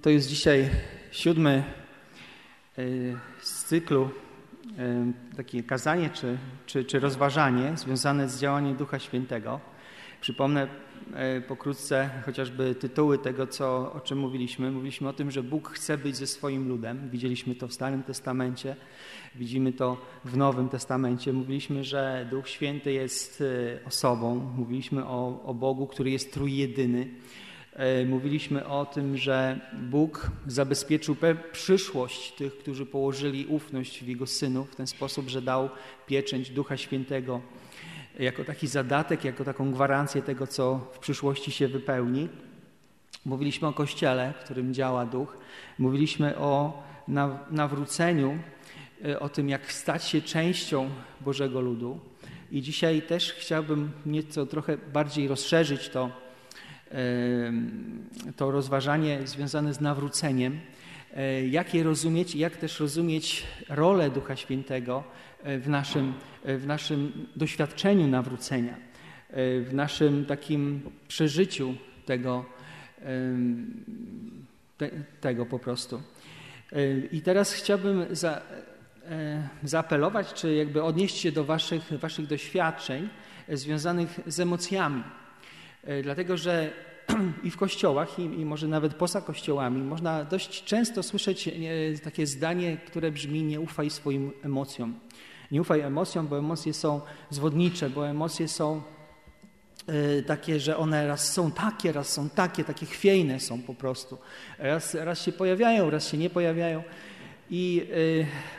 To jest dzisiaj siódmy e, z cyklu, e, takie kazanie czy, czy, czy rozważanie związane z działaniem Ducha Świętego. Przypomnę e, pokrótce chociażby tytuły tego, co, o czym mówiliśmy. Mówiliśmy o tym, że Bóg chce być ze swoim ludem. Widzieliśmy to w Starym Testamencie, widzimy to w Nowym Testamencie. Mówiliśmy, że Duch Święty jest osobą. Mówiliśmy o, o Bogu, który jest trójjedyny. E, mówiliśmy o tym, że Bóg zabezpieczył przyszłość tych, którzy położyli ufność w Jego Synu w ten sposób, że dał pieczęć Ducha Świętego jako taki zadatek, jako taką gwarancję tego, co w przyszłości się wypełni. Mówiliśmy o Kościele, w którym działa Duch. Mówiliśmy o nawróceniu, e, o tym, jak stać się częścią Bożego Ludu. I dzisiaj też chciałbym nieco trochę bardziej rozszerzyć to to rozważanie związane z nawróceniem, e, jak je rozumieć i jak też rozumieć rolę Ducha Świętego e, w naszym, e, w naszym doświadczeniu nawrócenia, w naszym takim przeżyciu tego, te, tego po prostu. I teraz chciałbym za, zaapelować, czy jakby odnieść się do waszych, waszych doświadczeń związanych z emocjami. E, dlatego, że i w kościołach, i, i, może nawet poza kościołami, można dość często słyszeć e, takie zdanie, które brzmi: Nie ufaj swoim emocjom. Nie ufaj emocjom, bo emocje są zwodnicze, bo emocje są e, takie, że one raz są takie, raz są takie, takie chwiejne są po prostu. Raz, raz się pojawiają, raz się nie pojawiają. I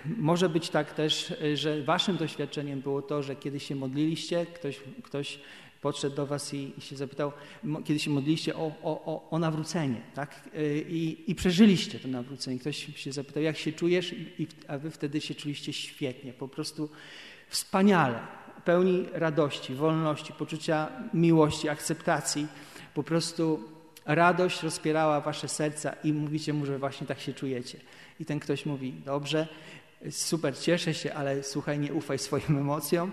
może być tak też, że waszym doświadczeniem było to, że kiedy się modliliście, ktoś, ktoś podszedł do was i, i się zapytał, kiedy się modliliście o, o, o nawrócenie, tak? I, I, przeżyliście to nawrócenie. Ktoś się zapytał, jak się czujesz, I, a wy wtedy się czuliście świetnie, po prostu wspaniale, pełni radości, wolności, poczucia miłości, akceptacji. Po prostu radość rozpierała wasze serca i mówicie mu, że właśnie tak się czujecie. I ten ktoś mówi, dobrze, super, cieszę się, ale słuchaj, nie ufaj swoim emocjom,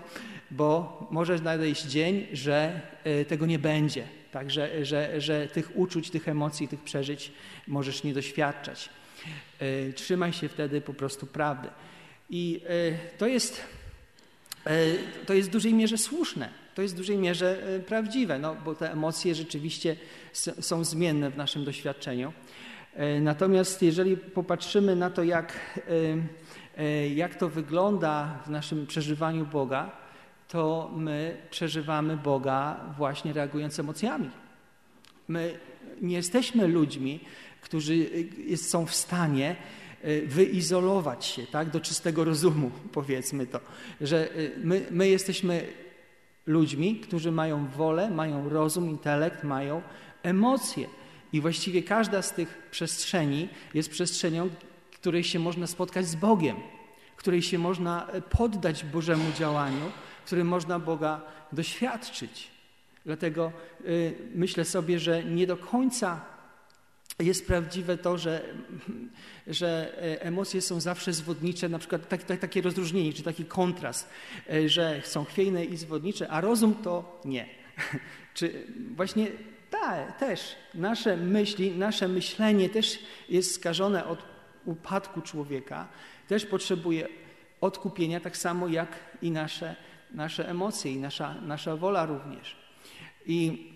bo może nadejść dzień, że e, tego nie będzie. Tak, że, że, że tych uczuć, tych emocji, tych przeżyć możesz nie doświadczać. E, trzymaj się wtedy po prostu prawdy. I e, to jest, to jest w dużej mierze słuszne, to jest w dużej mierze prawdziwe, no, bo te emocje rzeczywiście są zmienne w naszym doświadczeniu. Natomiast jeżeli popatrzymy na to, jak, jak to wygląda w naszym przeżywaniu Boga, to my przeżywamy Boga właśnie reagując emocjami. My nie jesteśmy ludźmi, którzy są w stanie wyizolować się tak, do czystego rozumu, powiedzmy to. Że my, my jesteśmy ludźmi, którzy mają wolę, mają rozum, intelekt, mają emocje. I właściwie każda z tych przestrzeni jest przestrzenią, w której się można spotkać z Bogiem, w której się można poddać Bożemu działaniu w którym można Boga doświadczyć. Dlatego y, myślę sobie, że nie do końca jest prawdziwe to, że, że e, emocje są zawsze zwodnicze, na przykład tak, tak, takie rozróżnienie, czy taki kontrast, e, że są chwiejne i zwodnicze, a rozum to nie. czy właśnie tak, też nasze myśli, nasze myślenie też jest skażone od upadku człowieka, też potrzebuje odkupienia, tak samo jak i nasze nasze emocje i nasza, nasza wola również. I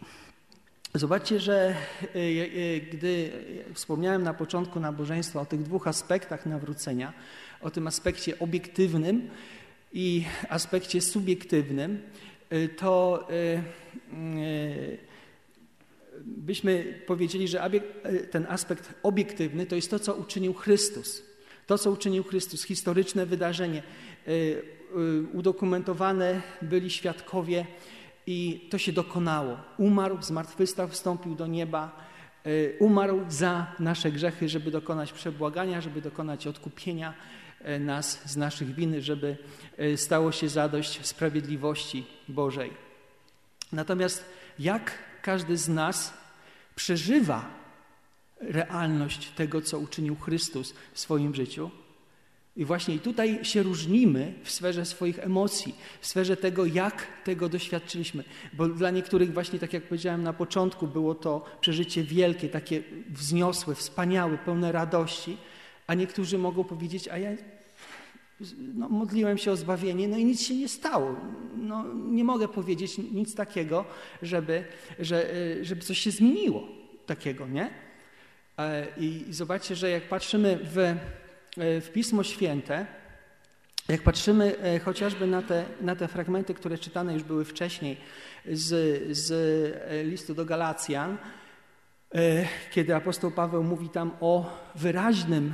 zobaczcie, że e, e, gdy wspomniałem na początku nabożeństwa o tych dwóch aspektach nawrócenia, o tym aspekcie obiektywnym i aspekcie subiektywnym, e, to byśmy powiedzieli, że ten aspekt obiektywny to jest to, co uczynił Chrystus. To, co uczynił Chrystus, historyczne wydarzenie. Y, udokumentowane byli świadkowie i to się dokonało. Umarł, zmartwychwstał, wstąpił do nieba, umarł za nasze grzechy, żeby dokonać przebłagania, żeby dokonać odkupienia nas z naszych win, żeby stało się zadość sprawiedliwości Bożej. Natomiast jak każdy z nas przeżywa realność tego, co uczynił Chrystus w swoim życiu, I właśnie tutaj się różnimy w sferze swoich emocji, w sferze tego, jak tego doświadczyliśmy. Bo dla niektórych właśnie, tak jak powiedziałem na początku, było to przeżycie wielkie, takie wzniosłe, wspaniałe, pełne radości, a niektórzy mogą powiedzieć, a ja no, modliłem się o zbawienie, no i nic się nie stało. No, nie mogę powiedzieć nic takiego, żeby, że, żeby coś się zmieniło takiego, nie? E, I zobaczcie, że jak patrzymy w, e, w Pismo Święte, jak patrzymy e, chociażby na te, na te fragmenty, które czytane już były wcześniej z, z listu do Galacjan, kiedy apostoł Paweł mówi tam o wyraźnym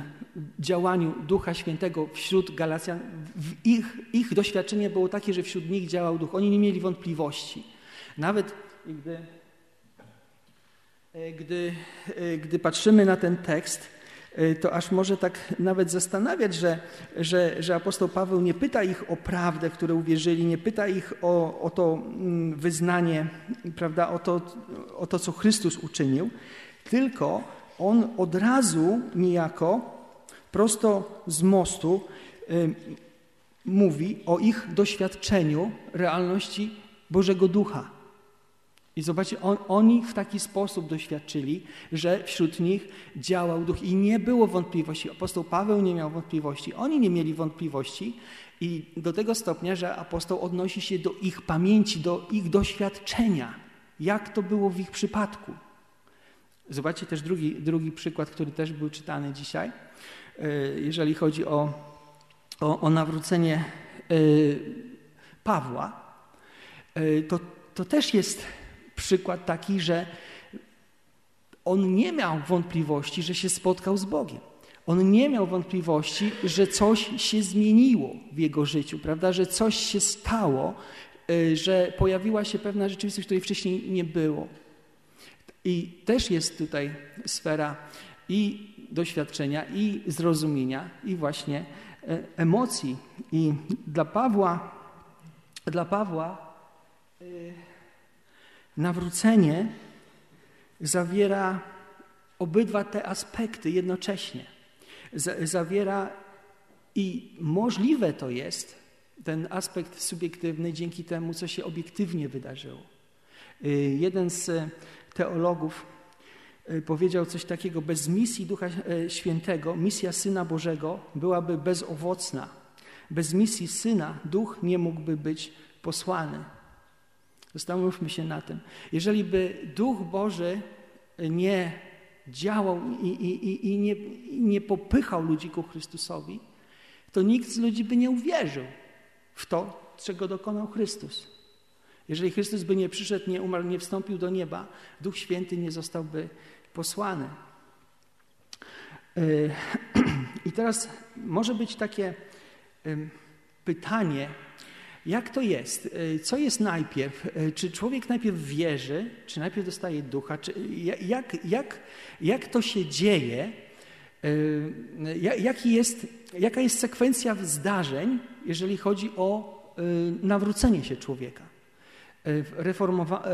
działaniu Ducha Świętego wśród Galacjan, ich, ich doświadczenie było takie, że wśród nich działał Duch. Oni nie mieli wątpliwości. Nawet gdy E, gdy, e, gdy patrzymy na ten tekst, e, to aż może tak nawet zastanawiać, że, że, że apostoł Paweł nie pyta ich o prawdę, w którą uwierzyli, nie pyta ich o, o to mm, wyznanie, prawda, o to, o to, co Chrystus uczynił, tylko on od razu niejako prosto z mostu mówi o ich doświadczeniu realności Bożego Ducha. I zobaczcie, on, oni w taki sposób doświadczyli, że wśród nich działał duch i nie było wątpliwości. Apostoł Paweł nie miał wątpliwości, oni nie mieli wątpliwości i do tego stopnia, że apostoł odnosi się do ich pamięci, do ich doświadczenia, jak to było w ich przypadku. Zobaczcie też drugi, drugi przykład, który też był czytany dzisiaj, e, jeżeli chodzi o, o, o nawrócenie e, Pawła. E, to, to też jest przykład taki, że on nie miał wątpliwości, że się spotkał z Bogiem. On nie miał wątpliwości, że coś się zmieniło w jego życiu, prawda? Że coś się stało, y, że pojawiła się pewna rzeczywistość, której wcześniej nie było. I też jest tutaj sfera i doświadczenia, i zrozumienia, i właśnie e, emocji. I dla Pawła, dla Pawła y, Nawrócenie zawiera obydwa te aspekty jednocześnie. Zawiera i możliwe to jest ten aspekt subiektywny dzięki temu, co się obiektywnie wydarzyło. Y, jeden z teologów y, powiedział coś takiego: Bez misji Ducha y, Świętego, misja Syna Bożego byłaby bezowocna. Bez misji Syna Duch nie mógłby być posłany. Zastanówmy się na tym. Jeżeli by Duch Boży nie działał i, i, i, nie, i nie popychał ludzi ku Chrystusowi, to nikt z ludzi by nie uwierzył w to, czego dokonał Chrystus. Jeżeli Chrystus by nie przyszedł, nie umarł, nie wstąpił do nieba, Duch Święty nie zostałby posłany. Yy, I teraz może być takie pytanie, jak to jest? E, co jest najpierw? E, czy człowiek najpierw wierzy, czy najpierw dostaje ducha? Czy jak, jak, jak to się dzieje? E, jaki jest, jaka jest sekwencja zdarzeń, jeżeli chodzi o nawrócenie się człowieka? Reformowa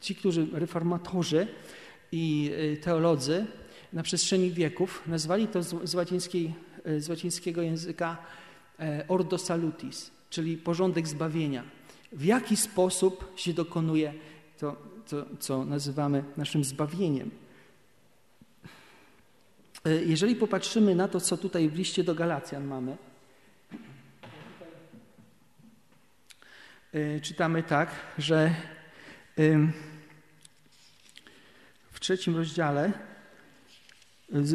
ci, którzy reformatorzy i teolodzy na przestrzeni wieków nazwali to z, łacińskiej, z łacińskiego języka ordo salutis, czyli porządek zbawienia. W jaki sposób się dokonuje to, to co nazywamy naszym zbawieniem. E, jeżeli popatrzymy na to, co tutaj w liście do Galacjan mamy, e, czytamy tak, że w trzecim rozdziale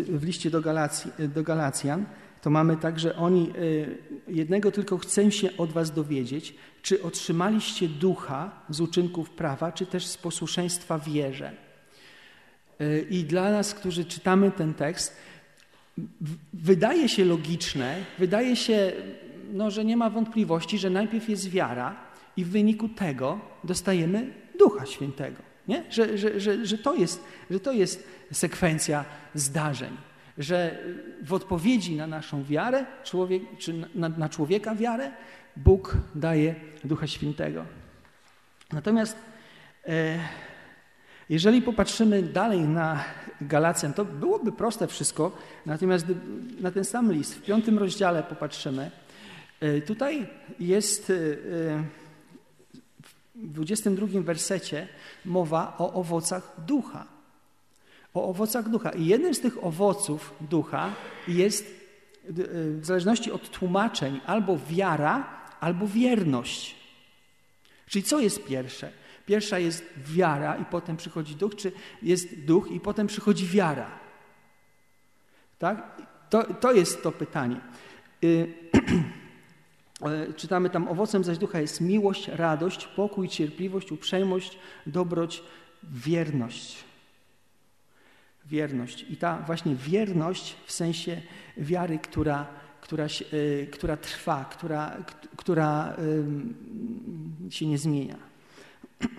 w liście do, Galacji, do Galacjan to mamy tak, że oni y, jednego tylko chcę się od was dowiedzieć, czy otrzymaliście ducha z uczynków prawa, czy też z posłuszeństwa wierze. Y, I dla nas, którzy czytamy ten tekst, wydaje się logiczne, wydaje się, no, że nie ma wątpliwości, że najpierw jest wiara i w wyniku tego dostajemy Ducha Świętego. Nie? Że, że, że, że, to jest, że to jest sekwencja zdarzeń że w odpowiedzi na naszą wiarę, człowiek, czy na, na człowieka wiarę, Bóg daje Ducha Świętego. Natomiast e, Jeżeli popatrzymy dalej na Galacjan, to byłoby proste wszystko, natomiast na ten sam list, w piątym rozdziale popatrzymy, e, tutaj jest e, w 22 wersecie mowa o owocach ducha. O owocach ducha. I jednym z tych owoców ducha jest, e, w zależności od tłumaczeń, albo wiara, albo wierność. Czyli co jest pierwsze? Pierwsza jest wiara i potem przychodzi duch, czy jest duch i potem przychodzi wiara? Tak? To, to jest to pytanie. Y, e, czytamy tam, owocem zaś ducha jest miłość, radość, pokój, cierpliwość, uprzejmość, dobroć, wierność. Wierność. I ta właśnie wierność w sensie wiary, która, która, e, która trwa, która, która się nie zmienia.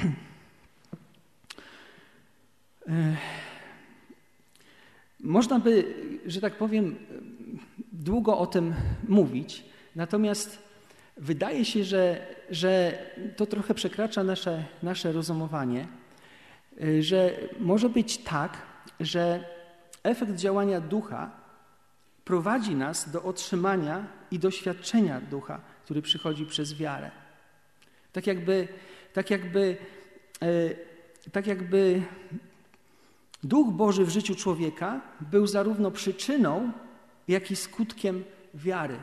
Można by, że tak powiem, długo o tym mówić, natomiast wydaje się, że, że to trochę przekracza nasze, nasze rozumowanie, że może być tak, że efekt działania ducha prowadzi nas do otrzymania i doświadczenia ducha, który przychodzi przez wiarę. Tak jakby tak jakby, e, tak jakby Duch Boży w życiu człowieka był zarówno przyczyną, jak i skutkiem wiary.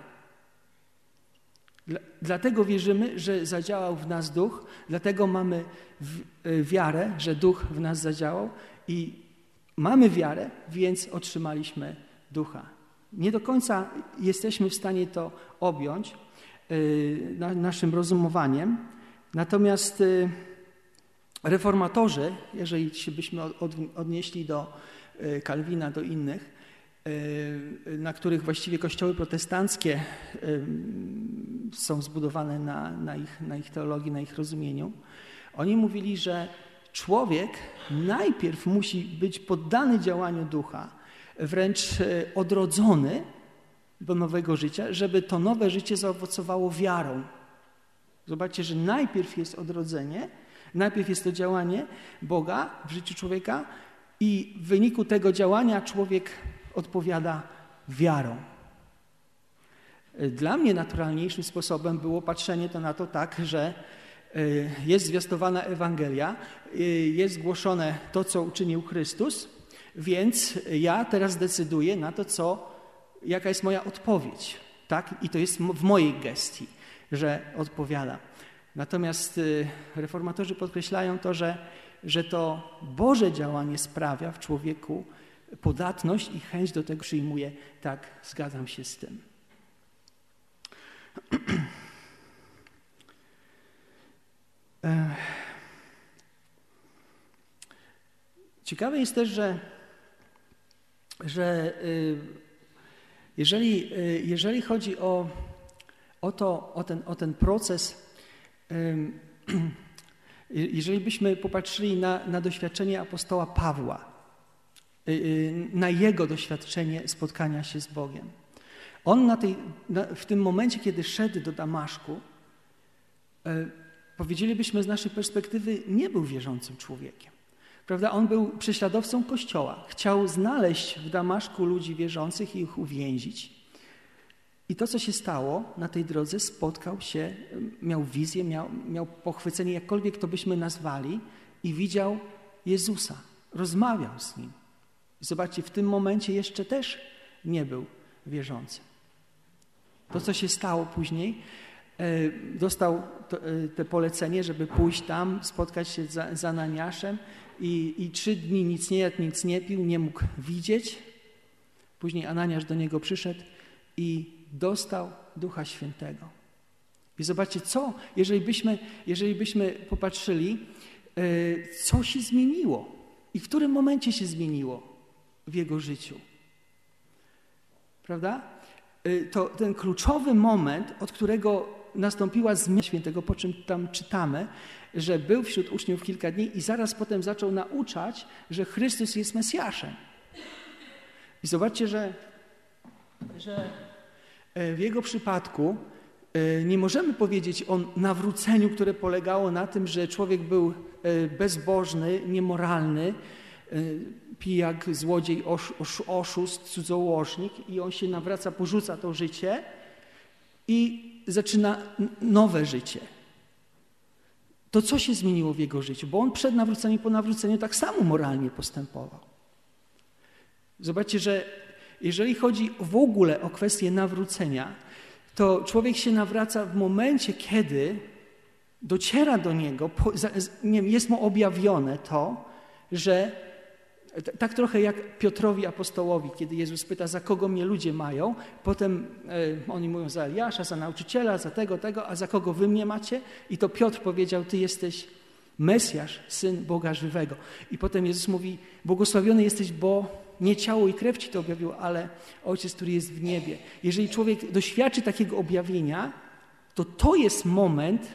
Dlatego wierzymy, że zadziałał w nas duch, dlatego mamy e, wiarę, że duch w nas zadziałał i mamy wiarę, więc otrzymaliśmy ducha. Nie do końca jesteśmy w stanie to objąć e, naszym rozumowaniem, Natomiast y, reformatorzy, jeżeli byśmy odnieśli do y, Kalwina, do innych, y, na których właściwie kościoły protestanckie są zbudowane na, na, ich, na ich teologii, na ich rozumieniu, oni mówili, że człowiek najpierw musi być poddany działaniu ducha, wręcz odrodzony do nowego życia, żeby to nowe życie zaowocowało wiarą, Zobaczcie, że najpierw jest odrodzenie, najpierw jest to działanie Boga w życiu człowieka i w wyniku tego działania człowiek odpowiada wiarą. Dla mnie naturalniejszym sposobem było patrzenie to na to tak, że e, jest zwiastowana Ewangelia, e, jest głoszone to, co uczynił Chrystus, więc ja teraz decyduję na to, co, jaka jest moja odpowiedź. Tak? I to jest w mojej gestii że odpowiada. Natomiast y, reformatorzy podkreślają to, że, że to Boże działanie sprawia w człowieku podatność i chęć do tego przyjmuje. Tak, zgadzam się z tym. Ciekawe jest też, że, że y, jeżeli, y, jeżeli chodzi o o, to, o, ten, o ten proces, jeżeli byśmy popatrzyli na, na doświadczenie apostoła Pawła, y, y, na jego doświadczenie spotkania się z Bogiem. On na tej, na, w tym momencie, kiedy szedł do Damaszku, powiedzielibyśmy z naszej perspektywy, nie był wierzącym człowiekiem. Prawda? On był prześladowcą Kościoła. Chciał znaleźć w Damaszku ludzi wierzących i ich uwięzić. I to, co się stało na tej drodze, spotkał się, miał wizję, miał, miał pochwycenie, jakkolwiek to byśmy nazwali, i widział Jezusa, rozmawiał z nim. Zobaczcie, w tym momencie jeszcze też nie był wierzącym. To, co się stało później, dostał to, e, te polecenie, żeby pójść tam, spotkać się za, za Ananiaszem i, i trzy dni nic nie jadł, nic nie pił, nie mógł widzieć. Później Ananiasz do niego przyszedł i dostał Ducha Świętego. I zobaczcie, co, jeżeli byśmy, jeżeli byśmy popatrzyli, e, co się zmieniło i w którym momencie się zmieniło w jego życiu. Prawda? E, to ten kluczowy moment, od którego nastąpiła zmiana świętego, po czym tam czytamy, że był wśród uczniów kilka dni i zaraz potem zaczął nauczać, że Chrystus jest Mesjaszem. I zobaczcie, że, że E, w jego przypadku e, nie możemy powiedzieć o nawróceniu, które polegało na tym, że człowiek był bezbożny, niemoralny, pijak, złodziej, oszust, cudzołożnik i on się nawraca, porzuca to życie i zaczyna nowe życie. To co się zmieniło w jego życiu? Bo on przed nawróceniem po nawróceniu tak samo moralnie postępował. Zobaczcie, że jeżeli chodzi w ogóle o kwestię nawrócenia, to człowiek się nawraca w momencie, kiedy dociera do niego, jest mu objawione to, że tak trochę jak Piotrowi apostołowi, kiedy Jezus pyta, za kogo mnie ludzie mają, potem e, oni mówią za Eliasza, za nauczyciela, za tego, tego, a za kogo wy mnie macie? I to Piotr powiedział, ty jesteś Mesjasz, Syn Boga żywego. I potem Jezus mówi, błogosławiony jesteś, bo nie ciało i krew ci to objawił, ale Ojciec, który jest w niebie. Jeżeli człowiek doświadczy takiego objawienia, to to jest moment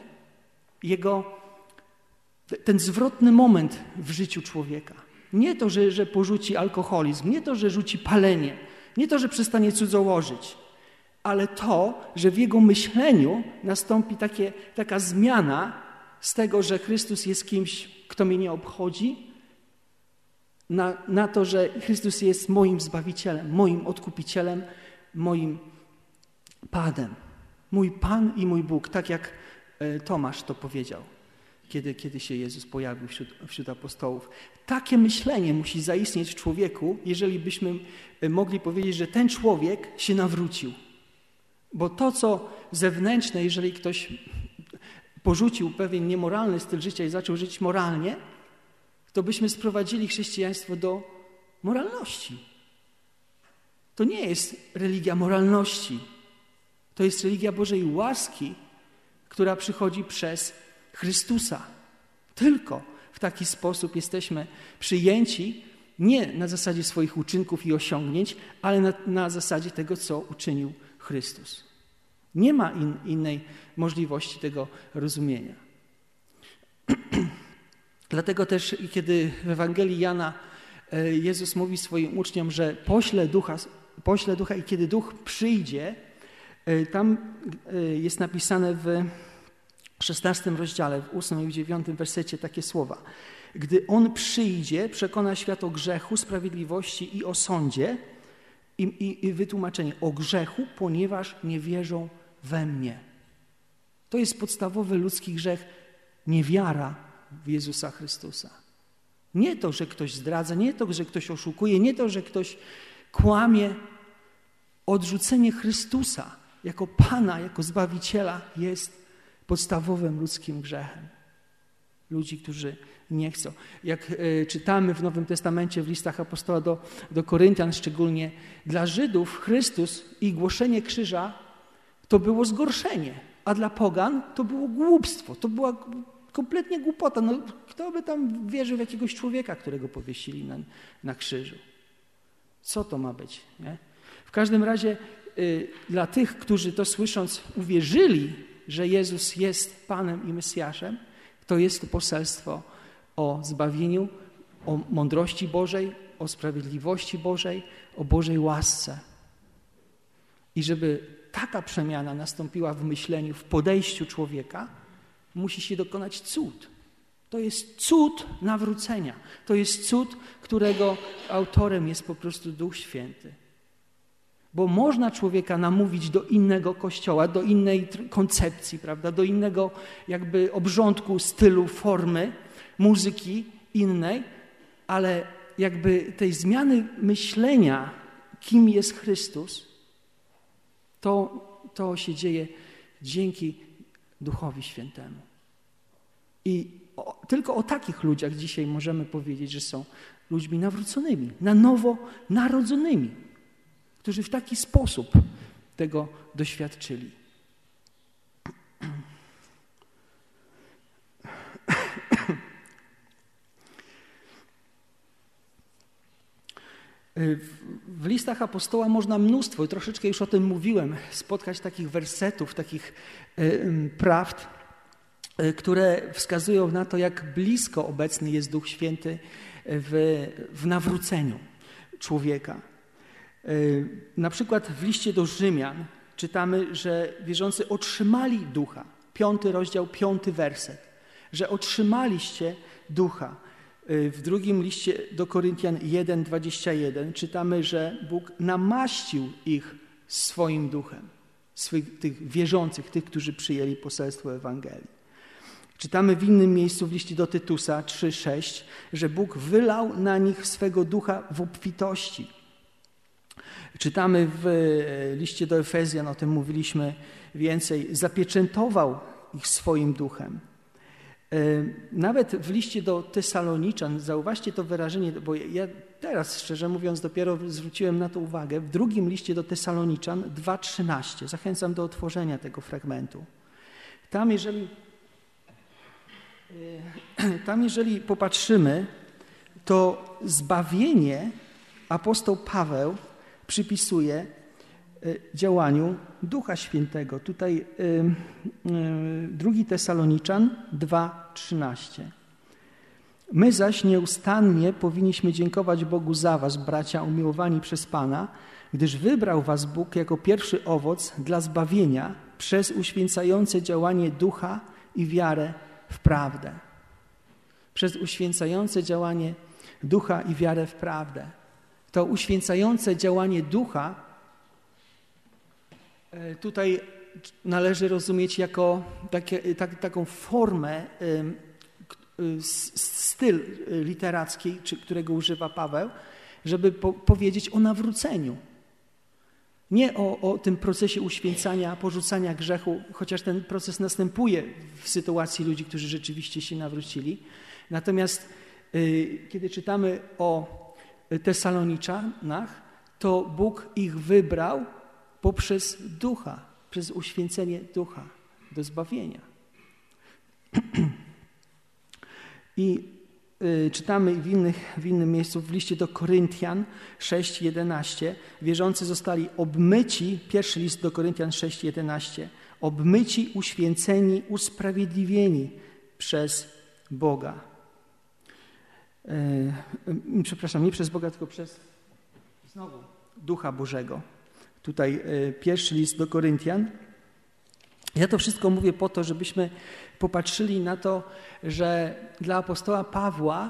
jego, ten zwrotny moment w życiu człowieka. Nie to, że, że porzuci alkoholizm, nie to, że rzuci palenie, nie to, że przestanie cudzołożyć, ale to, że w jego myśleniu nastąpi takie, taka zmiana z tego, że Chrystus jest kimś, kto mnie nie obchodzi, na, na to, że Chrystus jest moim Zbawicielem, moim Odkupicielem, moim Panem. Mój Pan i mój Bóg, tak jak e, Tomasz to powiedział, kiedy, kiedy się Jezus pojawił wśród, wśród apostołów. Takie myślenie musi zaistnieć w człowieku, jeżeli byśmy e, mogli powiedzieć, że ten człowiek się nawrócił. Bo to, co zewnętrzne, jeżeli ktoś porzucił pewien niemoralny styl życia i zaczął żyć moralnie, to byśmy sprowadzili chrześcijaństwo do moralności. To nie jest religia moralności. To jest religia Bożej łaski, która przychodzi przez Chrystusa. Tylko w taki sposób jesteśmy przyjęci nie na zasadzie swoich uczynków i osiągnięć, ale na, na zasadzie tego, co uczynił Chrystus. Nie ma in, innej możliwości tego rozumienia. Dlatego też, kiedy w Ewangelii Jana e, Jezus mówi swoim uczniom, że pośle ducha, pośle ducha i kiedy duch przyjdzie, e, tam e, jest napisane w 16 rozdziale, w 8 i 9 wersecie takie słowa. Gdy On przyjdzie, przekona świat o grzechu, sprawiedliwości i o sądzie i, i, i wytłumaczenie o grzechu, ponieważ nie wierzą we mnie. To jest podstawowy ludzki grzech, niewiara w Jezusa Chrystusa. Nie to, że ktoś zdradza, nie to, że ktoś oszukuje, nie to, że ktoś kłamie. Odrzucenie Chrystusa jako Pana, jako Zbawiciela jest podstawowym ludzkim grzechem. Ludzi, którzy nie chcą. Jak y, czytamy w Nowym Testamencie, w listach apostoła do, do Koryntian szczególnie, dla Żydów Chrystus i głoszenie krzyża to było zgorszenie, a dla pogan to było głupstwo, to była kompletnie głupota. No, kto by tam wierzył w jakiegoś człowieka, którego powiesili na, na krzyżu? Co to ma być? Nie? W każdym razie y, dla tych, którzy to słysząc uwierzyli, że Jezus jest Panem i Mesjaszem, to jest to poselstwo o zbawieniu, o mądrości Bożej, o sprawiedliwości Bożej, o Bożej łasce. I żeby taka przemiana nastąpiła w myśleniu, w podejściu człowieka, musi się dokonać cud. To jest cud nawrócenia. To jest cud, którego autorem jest po prostu Duch Święty. Bo można człowieka namówić do innego kościoła, do innej koncepcji, prawda, do innego jakby obrządku, stylu, formy, muzyki innej, ale jakby tej zmiany myślenia, kim jest Chrystus, to, to się dzieje dzięki Duchowi Świętemu. I o, tylko o takich ludziach dzisiaj możemy powiedzieć, że są ludźmi nawróconymi, na nowo narodzonymi, którzy w taki sposób tego doświadczyli. W listach apostoła można mnóstwo, i troszeczkę już o tym mówiłem, spotkać takich wersetów, takich prawd, e, które wskazują na to, jak blisko obecny jest Duch Święty w, w nawróceniu człowieka. E, na przykład w liście do Rzymian czytamy, że wierzący otrzymali ducha. Piąty rozdział, piąty werset. Że otrzymaliście ducha. Y, w drugim liście do Koryntian 1:21 czytamy, że Bóg namaścił ich swoim duchem, swych, tych wierzących, tych, którzy przyjęli poselstwo Ewangelii. Czytamy w innym miejscu w liście do Tytusa 3:6, że Bóg wylał na nich swego ducha w obfitości. Czytamy w e, liście do Efezjan, o tym mówiliśmy więcej, zapieczętował ich swoim duchem. E, nawet w liście do Tesaloniczan, zauważcie to wyrażenie, bo ja teraz, szczerze mówiąc, dopiero zwróciłem na to uwagę, w drugim liście do Tesaloniczan 2:13. Zachęcam do otworzenia tego fragmentu. Tam, jeżeli E, tam, jeżeli popatrzymy, to zbawienie apostoł Paweł przypisuje e, działaniu Ducha Świętego. Tutaj e, drugi Tesaloniczan 2:13. My zaś nieustannie powinniśmy dziękować Bogu za was, bracia umiłowani przez Pana, gdyż wybrał was Bóg jako pierwszy owoc dla zbawienia przez uświęcające działanie Ducha i wiarę w prawdę. Przez uświęcające działanie ducha i wiarę w prawdę. To uświęcające działanie ducha e, tutaj należy rozumieć jako takie, tak, taką formę, styl literacki, którego używa Paweł, żeby po, powiedzieć o nawróceniu. Nie o, o tym procesie uświęcania, porzucania grzechu, chociaż ten proces następuje w sytuacji ludzi, którzy rzeczywiście się nawrócili. Natomiast kiedy czytamy o Tesaloniczanach, to Bóg ich wybrał poprzez ducha, przez uświęcenie ducha do zbawienia. I Y, czytamy w, innych, w innym miejscu, w liście do Koryntian 6:11, wierzący zostali obmyci, pierwszy list do Koryntian 6:11, obmyci, uświęceni, usprawiedliwieni przez Boga. Yy, przepraszam, nie przez Boga, tylko przez znowu Ducha Bożego. Tutaj yy, pierwszy list do Koryntian. Ja to wszystko mówię po to, żebyśmy popatrzyli na to, że dla apostoła Pawła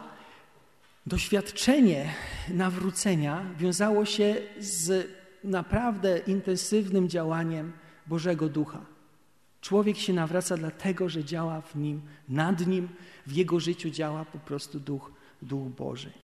doświadczenie nawrócenia wiązało się z naprawdę intensywnym działaniem Bożego Ducha. Człowiek się nawraca dlatego, że działa w nim, nad nim, w jego życiu działa po prostu Duch, Duch Boży.